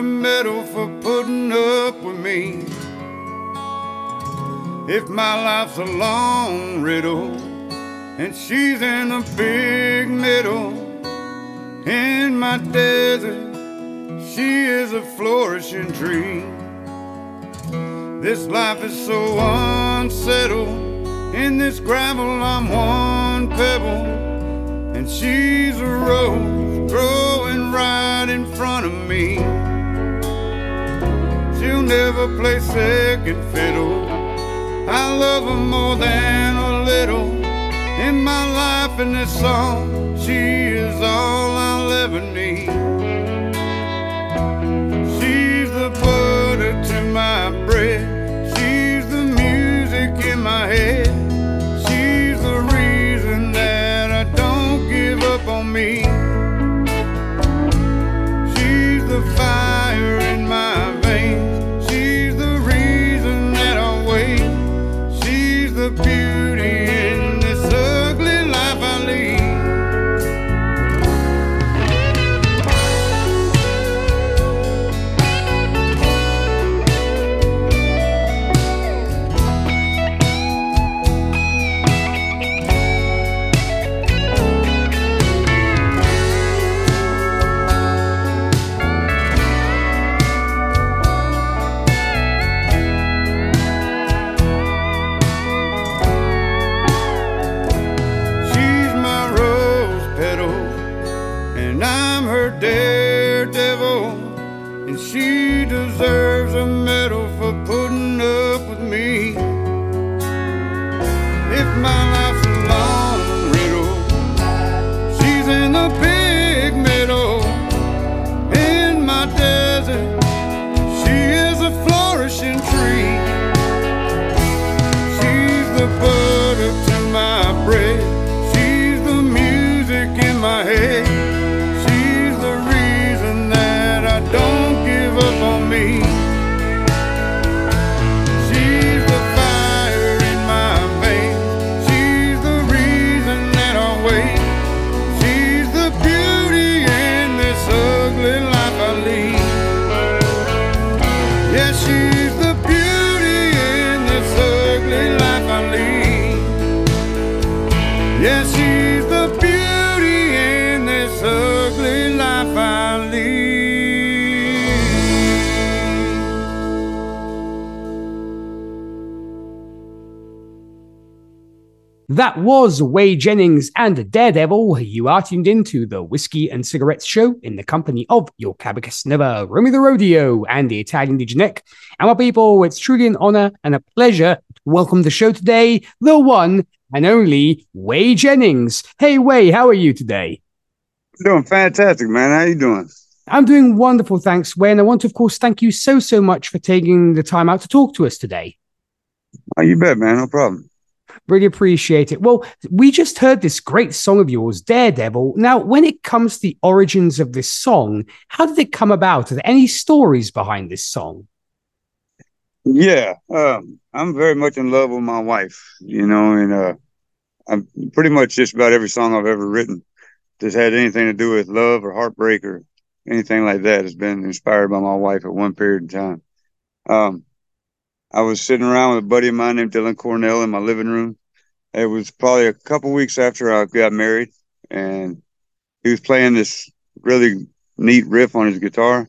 a medal for putting up with me. If my life's a long riddle, and she's in the big middle, in my desert, she is a flourishing tree. This life is so unsettled. In this gravel, I'm one pebble, and she's a rose growing right in front of me. Never play second fiddle. I love her more than a little. In my life, in this song, she is all I'll ever need. She's the butter to my bread. She's the music in my head. That was Whey Jennings and Daredevil. You are tuned into the Whiskey and Cigarettes Show in the company of your Cabacus Never, Romy the Rodeo, and the Italian DJ Nik. And my people, it's truly an honor and a pleasure to welcome the show today, the one and only Whey Jennings. Hey, Whey, how are you today? Doing fantastic, man. How you doing? I'm doing wonderful, thanks, Whey. And I want to, of course, thank you so, so much for taking the time out to talk to us today. Oh, you bet, man. No problem. Really appreciate it. Well, we just heard this great song of yours, Daredevil. Now, when it comes to the origins of this song, how did it come about? Are there any stories behind this song? Yeah, um, I'm very much in love with my wife, you know, and uh, I'm pretty much just about every song I've ever written that's had anything to do with love or heartbreak or anything like that has been inspired by my wife at one period in time. Um, I was sitting around with a buddy of mine named Dylan Cornell in my living room. It was probably a couple weeks after I got married, and he was playing this really neat riff on his guitar.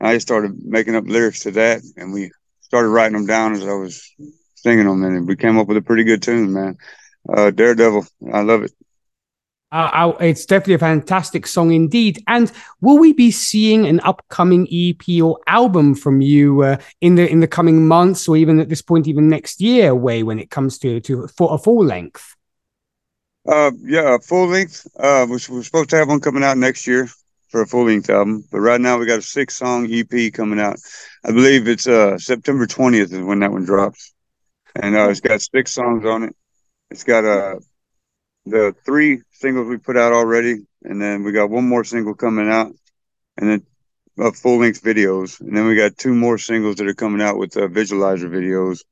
I just started making up lyrics to that, and we started writing them down as I was singing them, and we came up with a pretty good tune, man. Uh, Daredevil, I love it. Uh, it's definitely a fantastic song indeed. And will we be seeing an upcoming EP or album from you uh, in the in the coming months, or even at this point, even next year, Whey when it comes to to for a full length? Uh, yeah, full length. Uh, we're, we're supposed to have one coming out next year for a full length album, but right now we got a six song EP coming out. I believe it's uh September twentieth is when that one drops, and uh, it's got six songs on it. It's got uh the three singles we put out already, and then we got one more single coming out, and then uh, full length videos, and then we got two more singles that are coming out with uh, visualizer videos,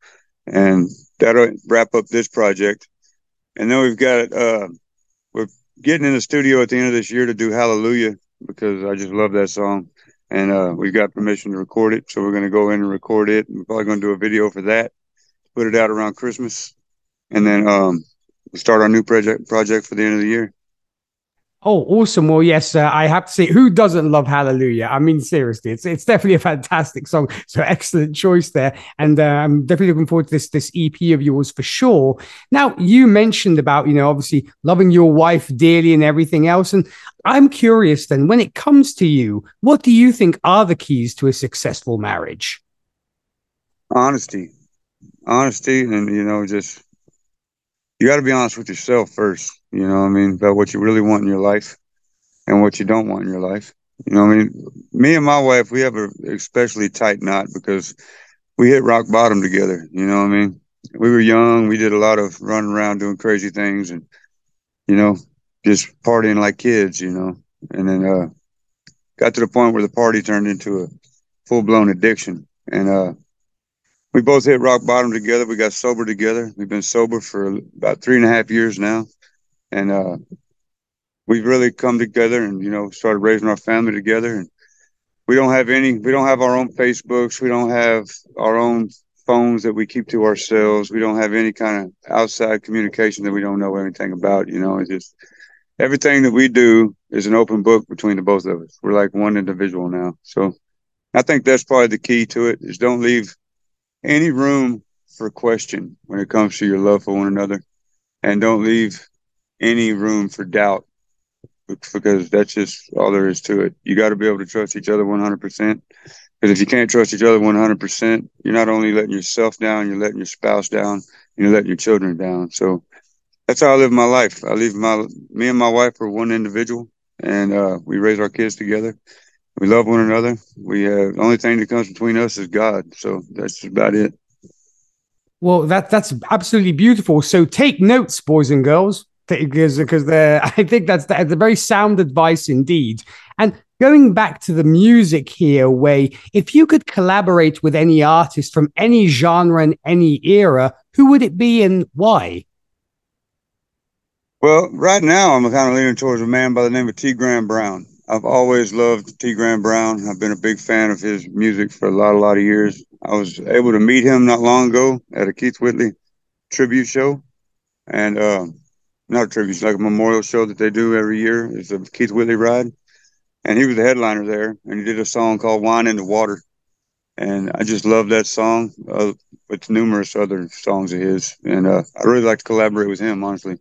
and that'll wrap up this project. And then we've got uh, we're getting in the studio at the end of this year to do Hallelujah because I just love that song. And uh, we got permission to record it. So we're going to go in and record it. We're probably going to do a video for that, put it out around Christmas. And then um, start our new project project for the end of the year. Oh, awesome! Well, yes, uh, I have to say, who doesn't love Hallelujah? I mean, seriously, it's it's definitely a fantastic song. So excellent choice there, and uh, I'm definitely looking forward to this this EP of yours for sure. Now, you mentioned about you know obviously loving your wife dearly and everything else, and I'm curious then, when it comes to you, what do you think are the keys to a successful marriage? Honesty, honesty, and you know, just you got to be honest with yourself first you know what I mean, about what you really want in your life and what you don't want in your life. You know I mean? Me and my wife, we have a especially tight knot because we hit rock bottom together. You know I mean? We were young. We did a lot of running around doing crazy things and, you know, just partying like kids, you know. And then uh, got to the point where the party turned into a full blown addiction. And uh, we both hit rock bottom together. We got sober together. We've been sober for about three and a half years now and uh, we've really come together and you know started raising our family together. And we don't have any, we don't have our own Facebooks, we don't have our own phones that we keep to ourselves. We don't have any kind of outside communication that we don't know anything about. You know, it's just everything that we do is an open book between the both of us. We're like one individual now. So I think that's probably the key to it is don't leave any room for question when it comes to your love for one another and don't leave any room for doubt because that's just all there is to it. You got to be able to trust each other 100%. Because if you can't trust each other 100%, you're not only letting yourself down, you're letting your spouse down, you're letting your children down. So that's how I live my life. I leave my, me and my wife are one individual and uh, we raise our kids together. We love one another. We have the only thing that comes between us is God. So that's about it. Well, that that's absolutely beautiful. So take notes, boys and girls because because I think that's the, a very sound advice indeed. And going back to the music here, Whey if you could collaborate with any artist from any genre and any era, who would it be and why? Well, right now I'm kind of leaning towards a man by the name of T. Graham Brown. I've always loved T. Graham Brown. I've been a big fan of his music for a lot, a lot of years. I was able to meet him not long ago at a Keith Whitley tribute show, and uh, not a tribute, it's like a memorial show that they do every year. It's a Keith Whitley ride. And he was the headliner there, and he did a song called Wine in the Water. And I just love that song uh, with numerous other songs of his. And uh, I really like to collaborate with him, honestly.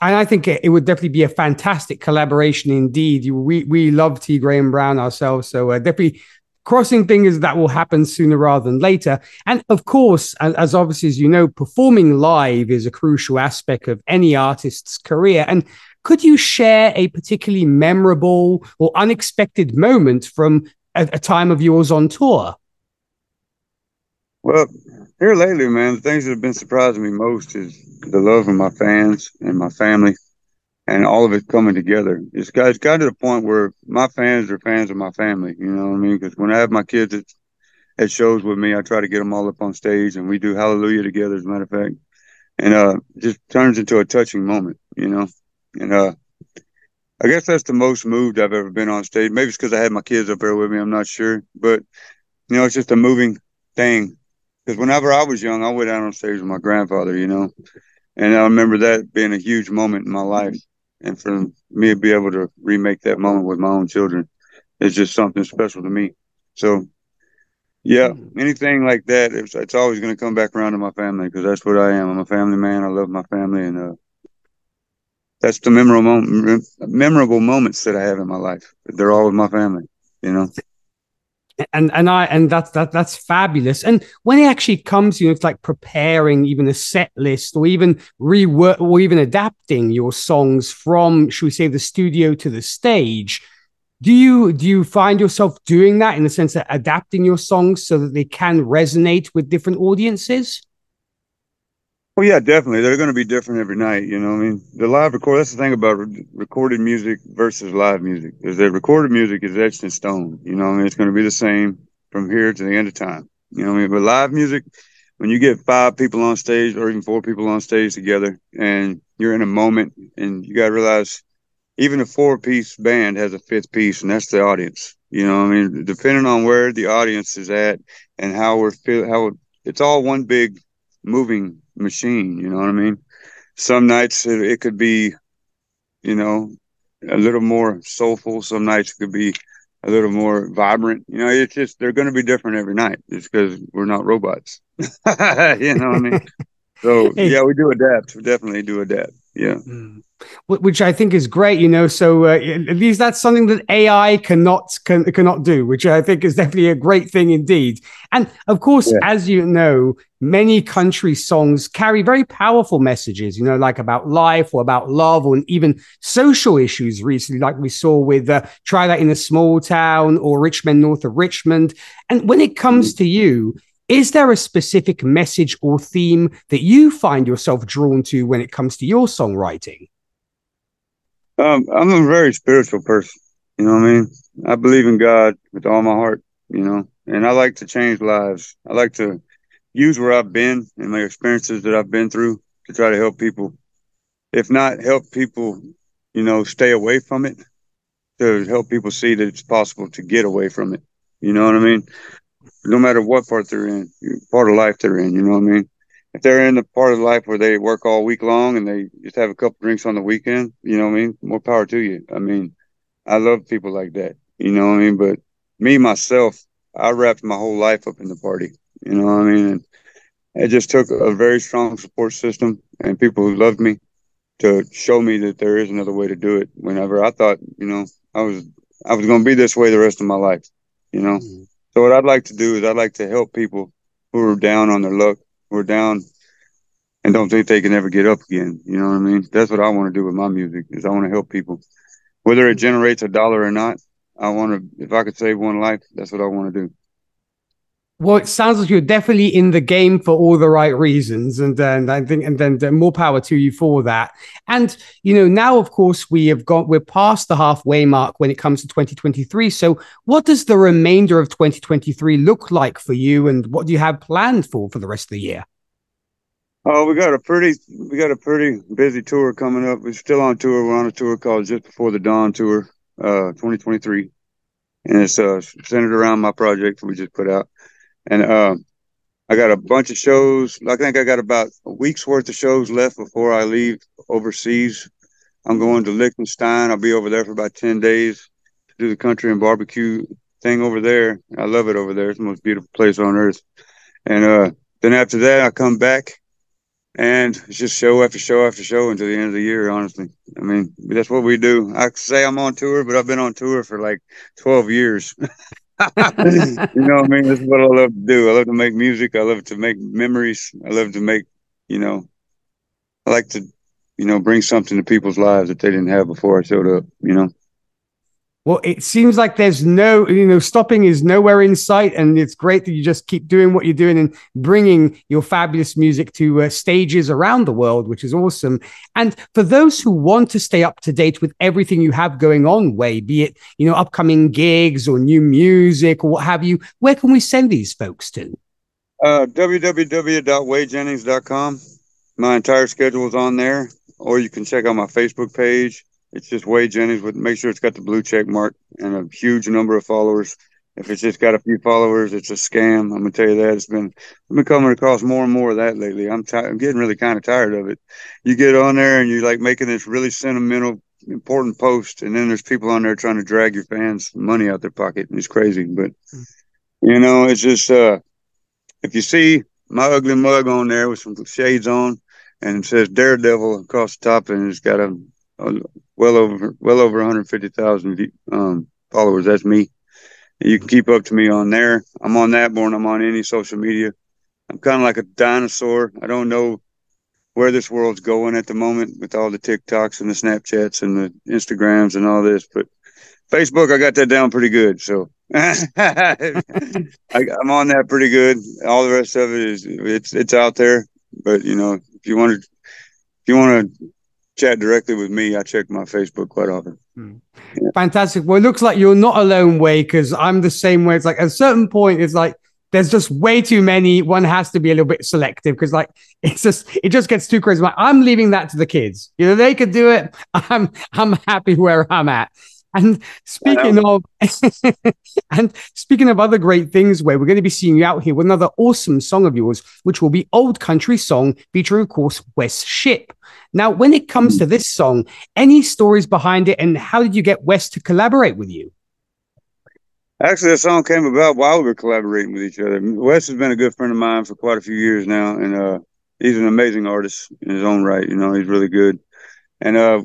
And I think it, would definitely be a fantastic collaboration indeed. We we love T. Graham Brown ourselves, so uh, definitely crossing fingers that will happen sooner rather than later. And of course, as, as, obviously as you know, performing live is a crucial aspect of any artist's career. And could you share a particularly memorable or unexpected moment from a, a time of yours on tour? Well, here lately, man, the things that have been surprising me most is the love of my fans and my family and all of it coming together. It's got, it's got to the point where my fans are fans of my family. You know what I mean? Because when I have my kids at, at shows with me, I try to get them all up on stage and we do Hallelujah together, as a matter of fact. And uh, just turns into a touching moment, you know? And uh, I guess that's the most moved I've ever been on stage. Maybe it's because I had my kids up there with me. I'm not sure. But, you know, it's just a moving thing. Because whenever I was young, I went out on stage with my grandfather, you know? And I remember that being a huge moment in my life and for me to be able to remake that moment with my own children is just something special to me. So, yeah, anything like that, it's, it's always going to come back around to my family because that's what I am. I'm a family man. I love my family, and uh, that's the memorable memorable moments that I have in my life. They're all with my family, you know and and I and that's that that's fabulous. And when it actually comes, you know, it's like preparing even a set list or even rework or even adapting your songs from, should we say, the studio to the stage. Do you do you find yourself doing that in the sense that adapting your songs so that they can resonate with different audiences? Well, yeah, definitely. They're going to be different every night. You know, I mean, the live record. That's the thing about re- recorded music versus live music is that recorded music is etched in stone. You know, I mean, it's going to be the same from here to the end of time. You know, I mean, but live music, when you get five people on stage or even four people on stage together, and you're in a moment, and you got to realize even a four piece band has a fifth piece, and that's the audience. You know, I mean, depending on where the audience is at and how we're feel how it's all one big moving machine. You know what I mean? Some nights it, it could be, you know, a little more soulful. Some nights it could be a little more vibrant. You know, it's just they're going to be different every night. Just because we're not robots. you know what I mean? So yeah, we do adapt. We definitely do adapt. Yeah. Mm which I think is great. You know, so uh, at least that's something that AI cannot can, cannot do, which I think is definitely a great thing indeed. And of course, yeah. as you know, many country songs carry very powerful messages. You know, like about life or about love or even social issues. Recently, like we saw with uh, "Try That in a Small Town" or Rich Men North of Richmond." And when it comes mm-hmm. to you, is there a specific message or theme that you find yourself drawn to when it comes to your songwriting? Um, I'm a very spiritual person. You know what I mean? I believe in God with all my heart, you know, and I like to change lives. I like to use where I've been and my experiences that I've been through to try to help people. If not help people, you know, stay away from it, to help people see that it's possible to get away from it. You know what I mean? No matter what part they're in, part of life they're in, you know what I mean? if they're in the part of life where they work all week long and they just have a couple drinks on the weekend, you know what I mean? More power to you. I mean, I love people like that, you know what I mean? But me, myself, I wrapped my whole life up in the party, you know what I mean? And it just took a very strong support system and people who loved me to show me that there is another way to do it whenever I thought, you know, I was, I was going to be this way the rest of my life, you know? Mm-hmm. So what I'd like to do is I'd like to help people who are down on their luck who are down and don't think they can ever get up again. You know what I mean? That's what I want to do with my music is I want to help people. Whether it generates a dollar or not, I want to if I could save one life, that's what I want to do. Well, it sounds like you're definitely in the game for all the right reasons, and then I think, and then more power to you for that. And you know, now of course we have got we're past the halfway mark when it comes to 2023. So, what does the remainder of 2023 look like for you, and what do you have planned for for the rest of the year? Oh, we got a pretty we got a pretty busy tour coming up. We're still on tour. We're on a tour called Just Before the Dawn Tour, uh, 2023, and it's uh, centered around my project that we just put out and uh, I got a bunch of shows. I think I got about a week's worth of shows left before I leave overseas. I'm going to Liechtenstein. I'll be over there for about ten days to do the country and barbecue thing over there. I love it over there. It's the most beautiful place on earth. And uh, then after that, I come back and it's just show after show after show until the end of the year. Honestly, I mean that's what we do. I say I'm on tour, but I've been on tour for like 12 years. you know what I mean? This is what I love to do. I love to make music. I love to make memories. I love to make, you know, I like to, you know, bring something to people's lives that they didn't have before I showed up, you know? Well, it seems like there's no, you know, stopping is nowhere in sight. And it's great that you just keep doing what you're doing and bringing your fabulous music to uh, stages around the world, which is awesome. And for those who want to stay up to date with everything you have going on, Whey, be it, you know, upcoming gigs or new music or what have you, where can we send these folks to? Uh, www.wheyjennings.com. My entire schedule is on there, or you can check out my Facebook page it's just Whey Jennings with make sure it's got the blue check mark and a huge number of followers. If it's just got a few followers, it's a scam. I'm gonna tell you that. It's been I've been coming across more and more of that lately. I'm t- I'm getting really kind of tired of it. You get on there and you're like making this really sentimental, important post, and then there's people on there trying to drag your fans money out their pocket, and it's crazy. But you know, it's just uh, if you see my ugly mug on there with some shades on, and it says Daredevil across the top, and it's got a well over well over 150,000 um, followers. That's me. You can keep up to me on there. I'm on that more I'm on any social media. I'm kind of like a dinosaur. I don't know where this world's going at the moment with all the TikToks and the Snapchats and the Instagrams and all this, but Facebook, I got that down pretty good. So I, am on that pretty good. All the rest of it is it's it's out there. But you know, if you want to, if you want to chat directly with me. I check my Facebook quite often. Mm. Yeah. Fantastic. Well, it looks like you're not alone, Whey, because I'm the same way. It's like at a certain point, it's like there's just way too many. One has to be a little bit selective because, like, it's just it just gets too crazy. I'm leaving that to the kids. You know, they could do it. I'm I'm happy where I'm at. And speaking of and speaking of other great things, where we're going to be seeing you out here with another awesome song of yours, which will be Old Country Song, featuring, of course, Wes Ship. Now, when it comes to this song, any stories behind it, and how did you get Wes to collaborate with you? Actually, the song came about while we were collaborating with each other. Wes has been a good friend of mine for quite a few years now, and uh, he's an amazing artist in his own right. You know, he's really good. And uh,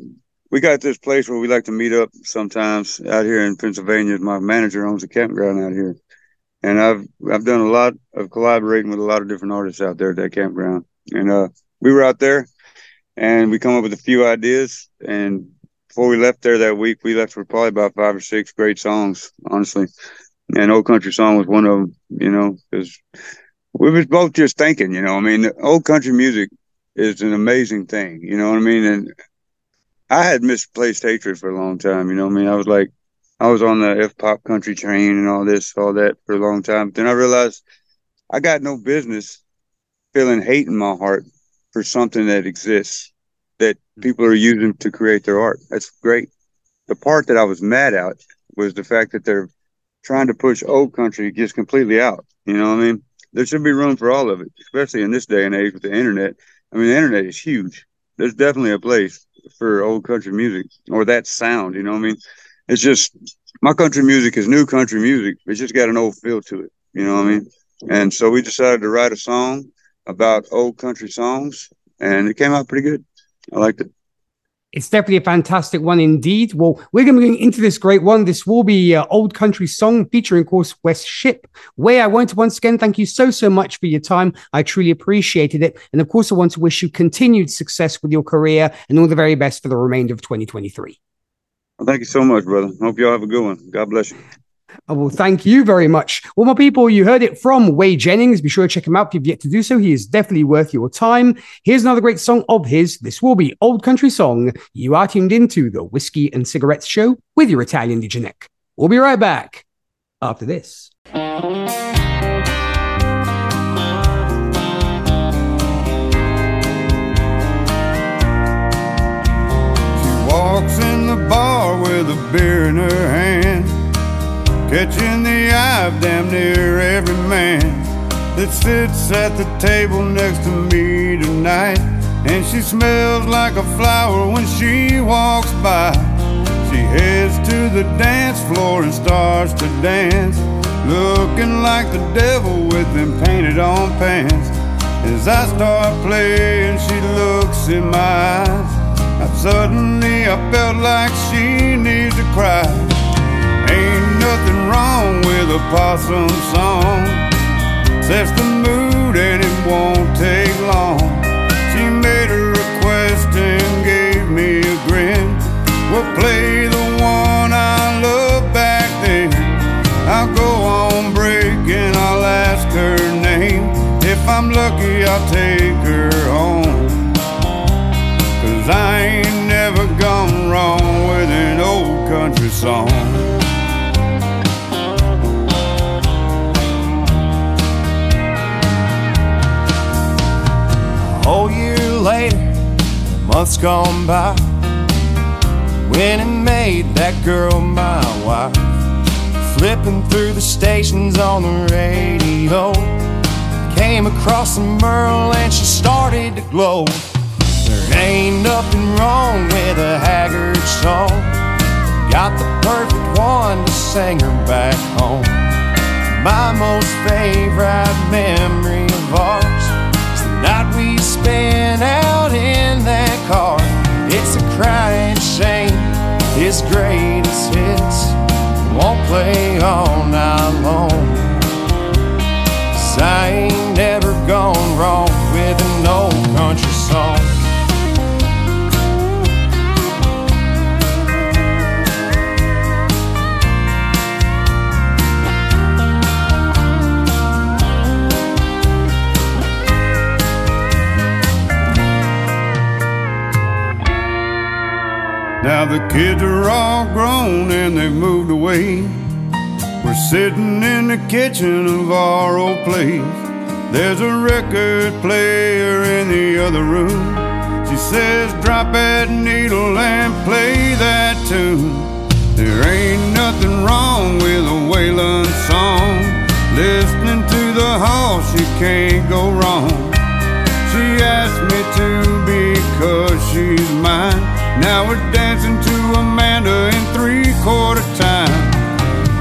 we got this place where we like to meet up sometimes out here in Pennsylvania. My manager owns a campground out here, and I've I've done a lot of collaborating with a lot of different artists out there at that campground. And uh, we were out there, and we come up with a few ideas. And before we left there that week, we left with probably about five or six great songs, honestly. And Old Country Song was one of them, you know, because we was both just thinking, you know, I mean, old country music is an amazing thing, you know what I mean? And I had misplaced hatred for a long time. You know, I mean, I was like, I was on the F pop country train and all this, all that for a long time. Then I realized I got no business feeling hate in my heart for something that exists that hmm. people are using to create their art. That's great. The part that I was mad at was the fact that they're trying to push old country just completely out. You know what I mean? There should be room for all of it, especially in this day and age with the internet. I mean, the internet is huge. There's definitely a place for old country music or that sound. You know what I mean? It's just my country music is new country music. It's just got an old feel to it. You know what I mean? And so we decided to write a song about old country songs, and it came out pretty good. I liked it. It's definitely a fantastic one indeed. Well, we're going to be going into this great one. This will be uh, Old Country Song featuring, of course, Wes Ship. Whey I want to once again thank you so, so much for your time. I truly appreciated it. And of course, I want to wish you continued success with your career and all the very best for the remainder of 2023. Well, thank you so much, brother. Hope you all have a good one. God bless you. Oh, well, thank you very much. Well, my people, you heard it from Whey Jennings. Be sure to check him out if you've yet to do so. He is definitely worth your time. Here's another great song of his. This will be Old Country Song. You are tuned into the Whiskey and Cigarettes Show with your Italian DJ We'll be right back after this. She walks in the bar with a beer in her hand catching the eye of damn near every man that sits at the table next to me tonight. And she smells like a flower when she walks by. She heads to the dance floor and starts to dance, looking like the devil with them painted on pants. As I start playing, she looks in my eyes. I suddenly I felt like she needs to cry. Ain't nothing wrong with a possum song. Sets the mood and it won't take long. She made a request and gave me a grin. We'll play the one I loved back then. I'll go on break and I'll ask her name. If I'm lucky, I'll take her home. Cause I ain't never gone wrong with an old country song. Later, months gone by, when it made that girl my wife. Flipping through the stations on the radio, came across some Merle and she started to glow. There ain't nothing wrong with a Haggard song. Got the perfect one to sing her back home. My most favorite memory of ours out in that car. It's a crying shame, his greatest hits won't play all night long. Cause I ain't never gone wrong Now the kids are all grown and they've moved away. We're sitting in the kitchen of our old place. There's a record player in the other room. She says, drop that needle and play that tune. There ain't nothing wrong with a Waylon song. Listening to the horse, you can't go wrong. She asked me to because she's mine. Now we're dancing to Amanda in three quarter time.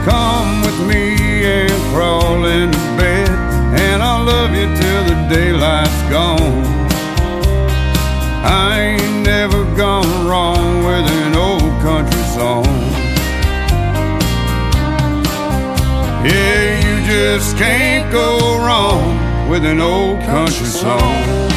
Come with me and crawl into bed, and I'll love you till the daylight's gone. I ain't never gone wrong with an old country song. Yeah, you just can't go wrong with an old country song.